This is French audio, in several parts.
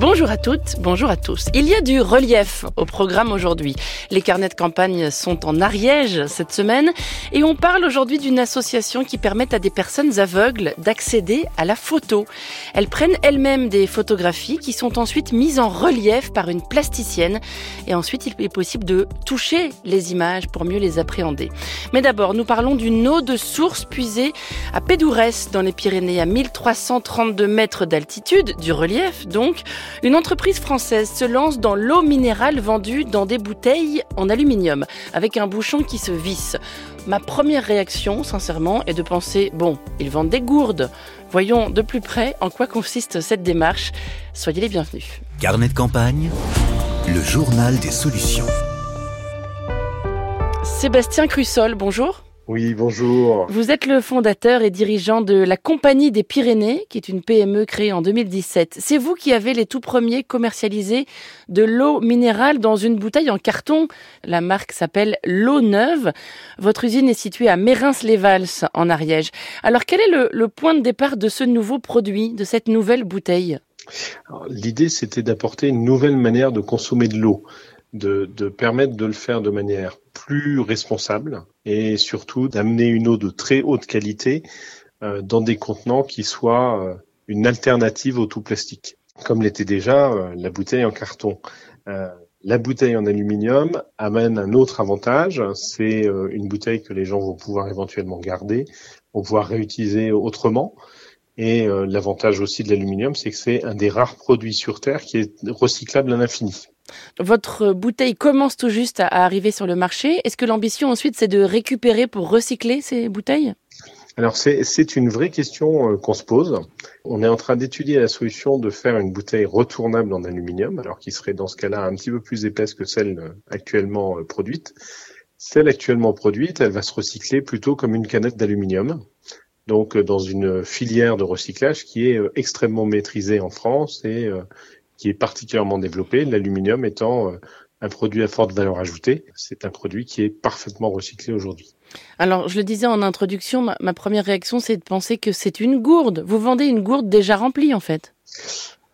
Bonjour à toutes, bonjour à tous. Il y a du relief au programme aujourd'hui. Les carnets de campagne sont en Ariège cette semaine et on parle aujourd'hui d'une association qui permet à des personnes aveugles d'accéder à la photo. Elles prennent elles-mêmes des photographies qui sont ensuite mises en relief par une plasticienne et ensuite il est possible de toucher les images pour mieux les appréhender. Mais d'abord, nous parlons d'une eau de source puisée à Pédourès dans les Pyrénées à 1332 mètres d'altitude, du relief donc. Une entreprise française se lance dans l'eau minérale vendue dans des bouteilles en aluminium, avec un bouchon qui se visse. Ma première réaction, sincèrement, est de penser, bon, ils vendent des gourdes. Voyons de plus près en quoi consiste cette démarche. Soyez les bienvenus. Carnet de campagne, le journal des solutions. Sébastien Crussol, bonjour. Oui, bonjour. Vous êtes le fondateur et dirigeant de la Compagnie des Pyrénées, qui est une PME créée en 2017. C'est vous qui avez les tout premiers commercialisé de l'eau minérale dans une bouteille en carton. La marque s'appelle L'eau Neuve. Votre usine est située à Mérins-les-Vals, en Ariège. Alors, quel est le, le point de départ de ce nouveau produit, de cette nouvelle bouteille? L'idée, c'était d'apporter une nouvelle manière de consommer de l'eau de, de, permettre de le faire de manière plus responsable et surtout d'amener une eau de très haute qualité euh, dans des contenants qui soient euh, une alternative au tout plastique, comme l'était déjà euh, la bouteille en carton. La bouteille en aluminium amène un autre avantage, c'est une bouteille que les gens vont pouvoir éventuellement garder, vont pouvoir réutiliser autrement. Et l'avantage aussi de l'aluminium, c'est que c'est un des rares produits sur Terre qui est recyclable à l'infini. Votre bouteille commence tout juste à arriver sur le marché. Est-ce que l'ambition ensuite c'est de récupérer pour recycler ces bouteilles? Alors c'est une vraie question qu'on se pose. On est en train d'étudier la solution de faire une bouteille retournable en aluminium, alors qui serait dans ce cas-là un petit peu plus épaisse que celle actuellement produite. Celle actuellement produite, elle va se recycler plutôt comme une canette d'aluminium, donc dans une filière de recyclage qui est extrêmement maîtrisée en France et qui est particulièrement développé, l'aluminium étant un produit à forte valeur ajoutée. C'est un produit qui est parfaitement recyclé aujourd'hui. Alors, je le disais en introduction, ma, ma première réaction, c'est de penser que c'est une gourde. Vous vendez une gourde déjà remplie, en fait.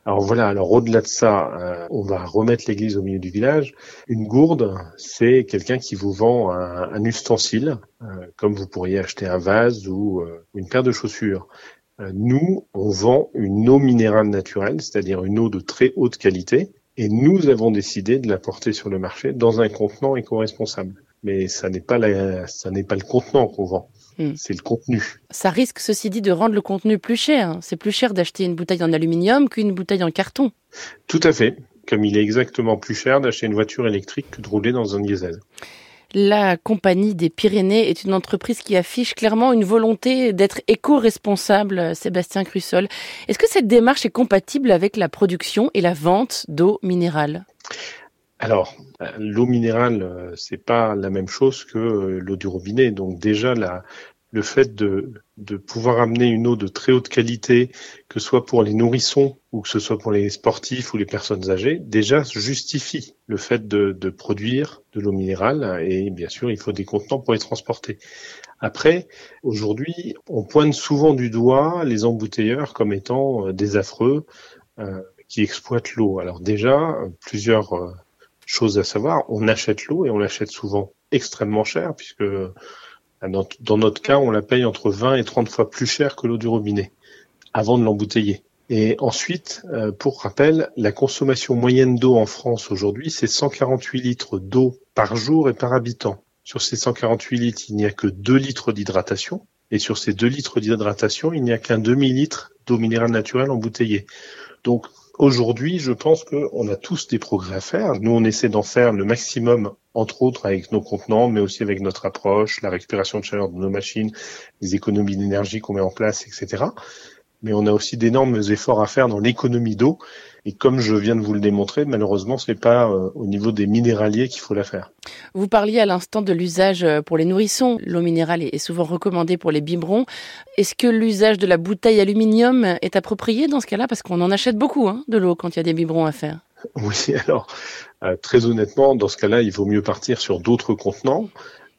Alors voilà, alors au-delà de ça, euh, on va remettre l'église au milieu du village. Une gourde, c'est quelqu'un qui vous vend un, un ustensile, euh, comme vous pourriez acheter un vase ou euh, une paire de chaussures. Nous, on vend une eau minérale naturelle, c'est-à-dire une eau de très haute qualité, et nous avons décidé de la porter sur le marché dans un contenant éco-responsable. Mais ça n'est pas la, ça n'est pas le contenant qu'on vend. Hmm. C'est le contenu. Ça risque, ceci dit, de rendre le contenu plus cher. C'est plus cher d'acheter une bouteille en aluminium qu'une bouteille en carton. Tout à fait. Comme il est exactement plus cher d'acheter une voiture électrique que de rouler dans un diesel. La Compagnie des Pyrénées est une entreprise qui affiche clairement une volonté d'être éco-responsable, Sébastien Crussol. Est-ce que cette démarche est compatible avec la production et la vente d'eau minérale? Alors, l'eau minérale, c'est pas la même chose que l'eau du robinet. Donc déjà, la, le fait de, de pouvoir amener une eau de très haute qualité, que ce soit pour les nourrissons ou que ce soit pour les sportifs ou les personnes âgées, déjà justifie le fait de, de produire de l'eau minérale. Et bien sûr, il faut des contenants pour les transporter. Après, aujourd'hui, on pointe souvent du doigt les embouteilleurs comme étant des affreux euh, qui exploitent l'eau. Alors déjà, plusieurs chose à savoir, on achète l'eau et on l'achète souvent extrêmement cher puisque dans, notre cas, on la paye entre 20 et 30 fois plus cher que l'eau du robinet avant de l'embouteiller. Et ensuite, pour rappel, la consommation moyenne d'eau en France aujourd'hui, c'est 148 litres d'eau par jour et par habitant. Sur ces 148 litres, il n'y a que 2 litres d'hydratation. Et sur ces 2 litres d'hydratation, il n'y a qu'un demi-litre d'eau minérale naturelle embouteillée. Donc, Aujourd'hui, je pense qu'on a tous des progrès à faire. Nous, on essaie d'en faire le maximum, entre autres avec nos contenants, mais aussi avec notre approche, la récupération de chaleur de nos machines, les économies d'énergie qu'on met en place, etc. Mais on a aussi d'énormes efforts à faire dans l'économie d'eau. Et comme je viens de vous le démontrer, malheureusement, ce n'est pas euh, au niveau des minéraliers qu'il faut la faire. Vous parliez à l'instant de l'usage pour les nourrissons. L'eau minérale est souvent recommandée pour les biberons. Est-ce que l'usage de la bouteille aluminium est approprié dans ce cas-là? Parce qu'on en achète beaucoup hein, de l'eau quand il y a des biberons à faire. Oui, alors, euh, très honnêtement, dans ce cas-là, il vaut mieux partir sur d'autres contenants.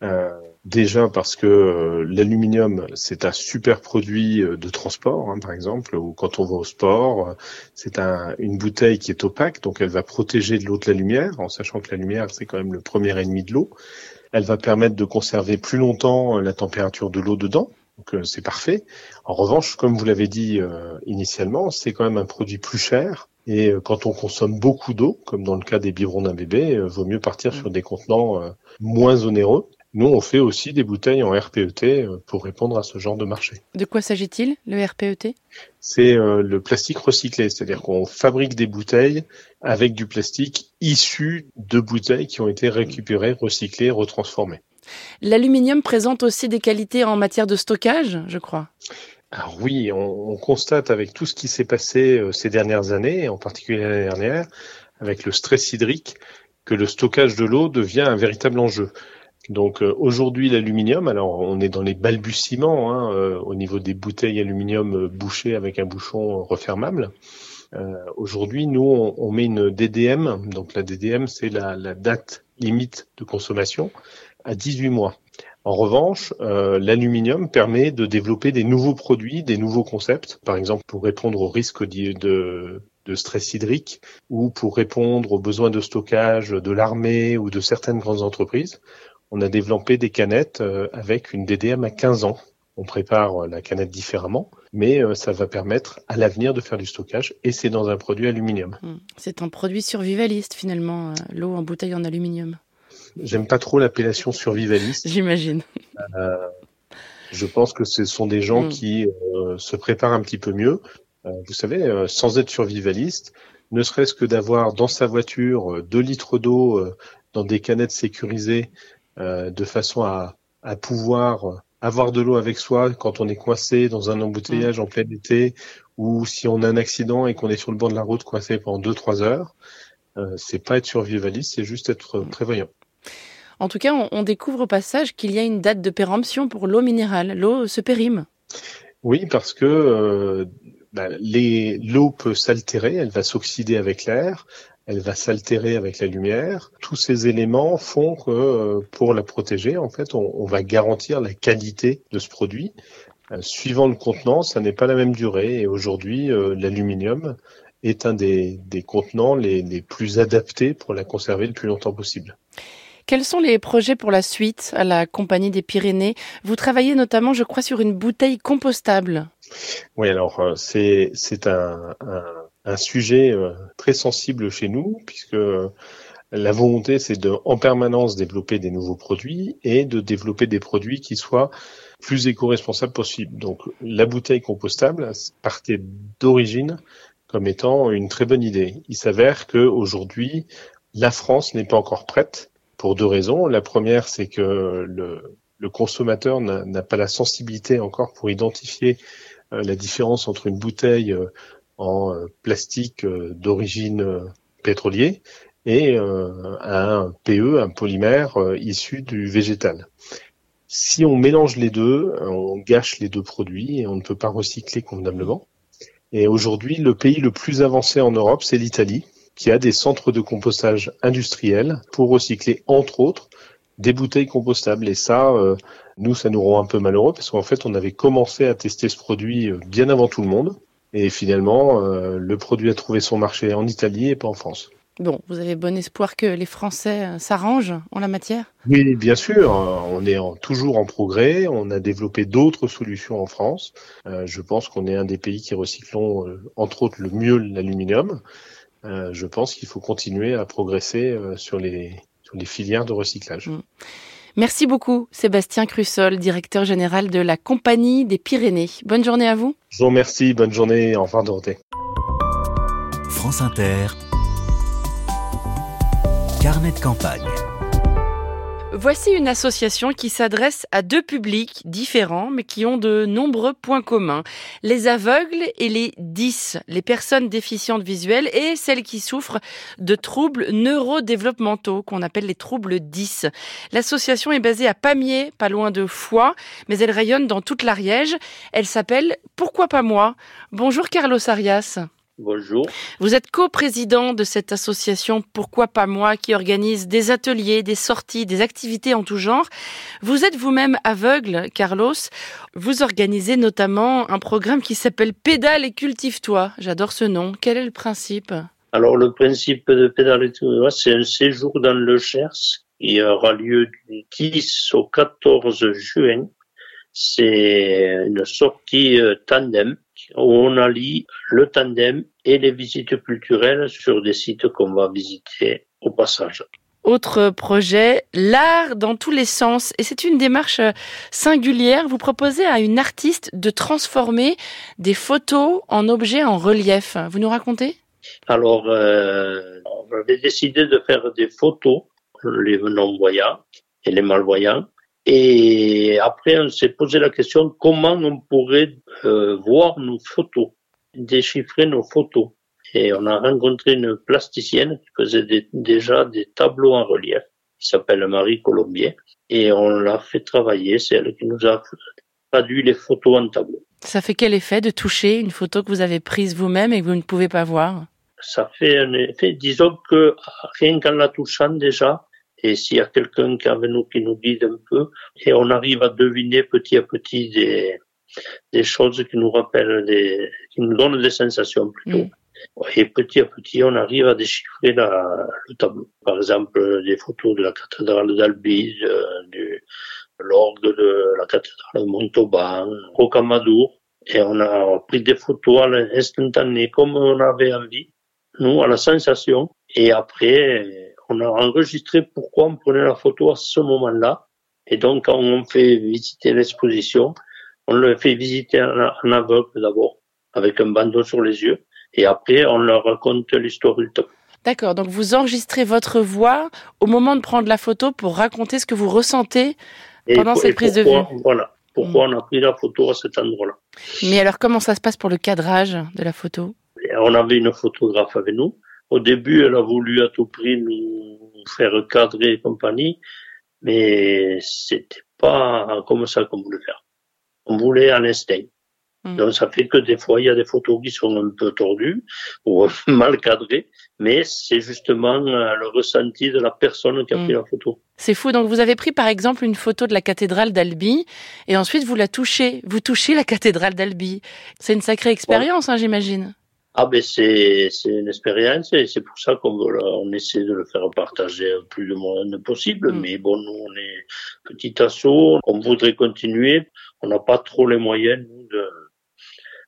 Euh, Déjà parce que euh, l'aluminium, c'est un super produit euh, de transport, hein, par exemple, ou quand on va au sport, euh, c'est un, une bouteille qui est opaque, donc elle va protéger de l'eau de la lumière, en sachant que la lumière, c'est quand même le premier ennemi de l'eau. Elle va permettre de conserver plus longtemps la température de l'eau dedans, donc c'est parfait. En revanche, comme vous l'avez dit initialement, c'est quand même un produit plus cher. Et quand on consomme beaucoup d'eau, comme dans le cas des biberons d'un bébé, vaut mieux partir sur des contenants moins onéreux. Nous, on fait aussi des bouteilles en RPET euh, pour répondre à ce genre de marché. De quoi s'agit-il, le RPET C'est euh, le plastique recyclé, c'est-à-dire qu'on fabrique des bouteilles avec du plastique issu de bouteilles qui ont été récupérées, recyclées, retransformées. L'aluminium présente aussi des qualités en matière de stockage, je crois. Alors oui, on, on constate avec tout ce qui s'est passé euh, ces dernières années, en particulier l'année dernière, avec le stress hydrique, que le stockage de l'eau devient un véritable enjeu. Donc euh, aujourd'hui l'aluminium, alors on est dans les balbutiements hein, euh, au niveau des bouteilles aluminium euh, bouchées avec un bouchon refermable. aujourd'hui, nous on, met une DDM, donc la DDM c'est la, la, date limite de consommation à 18 mois. En revanche, l'aluminium permet de développer des nouveaux produits, des nouveaux concepts, par exemple pour répondre au risque de, de stress hydrique ou pour répondre aux besoins de stockage de l'armée ou de certaines grandes entreprises on a développé des canettes euh, avec une DDM à 15 ans. On prépare euh, la canette différemment, mais euh, ça va permettre à l'avenir de faire du stockage et c'est dans un produit aluminium. Hmm. C'est un produit survivaliste finalement, l'eau en bouteille en aluminium. J'aime pas trop l'appellation survivaliste. J'imagine. je pense que ce sont des gens hmm. qui se préparent un petit peu mieux. vous savez, sans être survivaliste, ne serait-ce que d'avoir dans sa voiture 2 litres d'eau dans des canettes sécurisées euh, de façon à, à, pouvoir avoir de l'eau avec soi quand on est coincé dans un embouteillage mm. en plein été ou si on a un accident et qu'on est sur le bord de la route coincé pendant 2-3 heures. Euh, c'est pas être survivaliste, c'est juste être mm. prévoyant. En tout cas, on, on découvre au passage qu'il y a une date de péremption pour l'eau minérale. L'eau se périme. Oui, parce que euh, bah, l'eau peut s'altérer, elle va s'oxyder avec l'air, elle va s'altérer avec la lumière. Tous ces éléments font que euh, pour la protéger, en fait, on, va garantir la qualité de ce produit. Euh, suivant le contenant, ça n'est pas la même durée. Et aujourd'hui, euh, l'aluminium est un des, contenants les, les plus adaptés pour la conserver le plus longtemps possible. Quels sont les projets pour la suite à la Compagnie des Pyrénées? Vous travaillez notamment, je crois, sur une bouteille compostable. Oui, alors c'est c'est un, un, un sujet euh, très sensible chez nous, puisque euh, la volonté, c'est de, en permanence, développer des nouveaux produits et de développer des produits qui soient plus éco-responsables possible. Donc, la bouteille compostable partait d'origine comme étant une très bonne idée. Il s'avère que aujourd'hui, la France n'est pas encore prête pour deux raisons. La première, c'est que le, le consommateur n'a pas la sensibilité encore pour identifier euh, la différence entre une bouteille en euh, plastique euh, d'origine euh, pétrolier et un PE, un polymère issu du végétal. Si on mélange les deux, on gâche les deux produits et on ne peut pas recycler convenablement. Et aujourd'hui, le pays le plus avancé en Europe, c'est l'Italie, qui a des centres de compostage industriels pour recycler, entre autres, des bouteilles compostables. Et ça, nous, ça nous rend un peu malheureux parce qu'en fait, on avait commencé à tester ce produit bien avant tout le monde. Et finalement, euh, le produit a trouvé son marché en Italie et pas en France. Bon, vous avez bon espoir que les Français euh, s'arrangent en la matière? Oui, bien sûr. On est toujours en progrès. On a développé d'autres solutions en France. Euh, je pense qu'on est un des pays qui recyclons, entre autres, le mieux l'aluminium. je pense qu'il faut continuer à progresser sur les, sur les filières de recyclage. Mm. Merci beaucoup, Sébastien Crussol, directeur général de la Compagnie des Pyrénées. Bonne journée à vous. Je vous remercie. Bonne journée. Au revoir, Dorothée. France Inter. Carnet de campagne. Voici une association qui s'adresse à deux publics différents mais qui ont de nombreux points communs. Les aveugles et les 10, les personnes déficientes visuelles et celles qui souffrent de troubles neurodéveloppementaux qu'on appelle les troubles 10. L'association est basée à Pamiers, pas loin de Foix, mais elle rayonne dans toute l'Ariège. Elle s'appelle Pourquoi pas moi? Bonjour Carlos Arias. Bonjour. Vous êtes co-président de cette association Pourquoi pas moi qui organise des ateliers, des sorties, des activités en tout genre. Vous êtes vous-même aveugle, Carlos. Vous organisez notamment un programme qui s'appelle Pédale et cultive-toi. J'adore ce nom. Quel est le principe? Alors le principe de Pédale et cultive-toi, c'est un séjour dans le Cher qui aura lieu du 10 au 14 juin. C'est une sortie euh, tandem on allie le tandem et les visites culturelles sur des sites qu'on va visiter au passage. Autre projet, l'art dans tous les sens. Et c'est une démarche singulière. Vous proposez à une artiste de transformer des photos en objets en relief. Vous nous racontez? Alors, euh, on avait décidé de faire des photos, les non-voyants et les malvoyants, et après, on s'est posé la question comment on pourrait euh, voir nos photos, déchiffrer nos photos. Et on a rencontré une plasticienne qui faisait déjà des tableaux en relief, qui s'appelle Marie Colombier, et on l'a fait travailler. C'est elle qui nous a traduit les photos en tableau. Ça fait quel effet de toucher une photo que vous avez prise vous-même et que vous ne pouvez pas voir? Ça fait un effet, disons que rien qu'en la touchant déjà, et s'il y a quelqu'un qui avec nous qui nous guide un peu, et on arrive à deviner petit à petit des, des choses qui nous rappellent des, qui nous donnent des sensations plutôt. Mm. Et petit à petit, on arrive à déchiffrer la, le tableau. Par exemple, des photos de la cathédrale d'Albi, du l'orgue de la cathédrale de Montauban, Rocamadour. Et on a pris des photos à l'instantané, comme on avait envie, nous, à la sensation. Et après, on a enregistré pourquoi on prenait la photo à ce moment-là. Et donc, quand on fait visiter l'exposition, on le fait visiter en, aveugle d'abord, avec un bandeau sur les yeux. Et après, on leur raconte l'histoire du tableau. D'accord, donc vous enregistrez votre voix au moment de prendre la photo pour raconter ce que vous ressentez pendant cette prise de vue. Voilà, pourquoi mm. on a pris la photo à cet endroit-là. Mais alors, comment ça se passe pour le cadrage de la photo? On avait une photographe avec nous au début, elle a voulu à tout prix nous faire cadrer et compagnie, mais c'était pas comme ça qu'on voulait faire. On voulait un instinct. Hmm. Donc ça fait que des fois il y a des photos qui sont un peu tordues ou mal cadrées, mais c'est justement euh, le ressenti de la personne qui a pris hmm. la photo. C'est fou. Donc vous avez pris par exemple une photo de la cathédrale d'Albi et ensuite vous la touchez. Vous touchez la cathédrale d'Albi. C'est une sacrée expérience, hein, j'imagine. Ah ben c'est c'est une expérience et c'est pour ça qu'on on essaie de le faire partager le plus de monde possible. Mm. Mais bon, nous on est petit assaut, on voudrait continuer. On n'a pas trop les moyens nous, de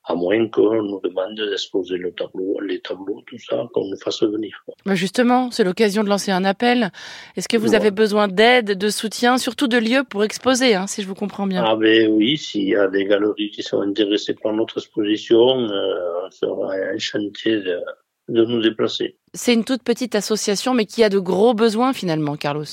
à moins qu'on nous demande d'exposer le tableau, les tableaux, tout ça, qu'on nous fasse venir. Bah, justement, c'est l'occasion de lancer un appel. Est-ce que vous avez besoin d'aide, de soutien, surtout de lieux pour exposer, hein, si je vous comprends bien? Ah ben oui, s'il y a des galeries qui sont intéressées par notre exposition, euh, on sera enchanté de, de nous déplacer. C'est une toute petite association, mais qui a de gros besoins finalement, Carlos.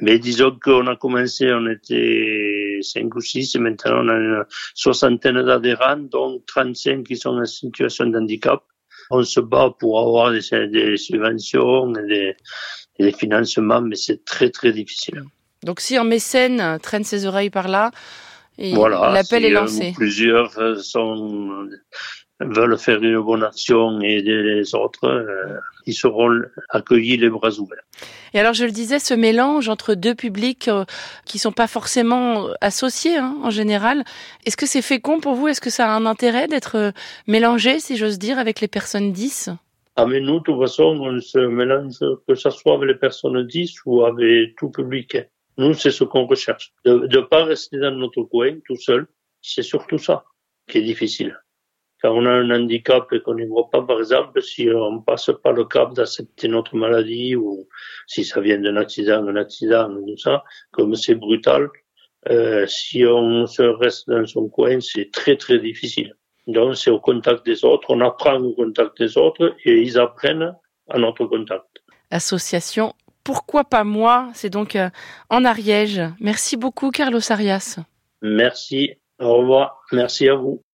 Mais disons qu'on a commencé, on était 5 ou 6, et maintenant on a une soixantaine d'adhérents, dont 35 qui sont en situation de handicap. On se bat pour avoir des, subventions et des, financements, mais c'est très très difficile. Donc si un mécène traîne ses oreilles par là, l'appel est lancé. Plusieurs sont veulent faire une bonne action et aider les autres, euh, ils seront accueillis les bras ouverts. Et alors, je le disais, ce mélange entre deux publics euh, qui sont pas forcément associés hein, en général, est-ce que c'est fécond pour vous? Est-ce que ça a un intérêt d'être euh, mélangé, si j'ose dire, avec les personnes 10 ah mais nous, de toute façon, on se mélange, que ce soit avec les personnes 10 ou avec tout public. Nous, c'est ce qu'on recherche. De ne pas rester dans notre coin tout seul, c'est surtout ça qui est difficile quand on a un handicap et qu'on n'y voit pas, par exemple, si on passe pas le cap d'accepter notre maladie ou si ça vient d'un accident, un accident, tout ça, comme c'est brutal, euh, si on se reste dans son coin, c'est très très difficile. Donc c'est au contact des autres, on apprend au contact des autres et ils apprennent à notre contact. Association Pourquoi pas moi? C'est donc euh, en Ariège. Merci beaucoup Carlos Arias. Merci, au revoir, merci à vous.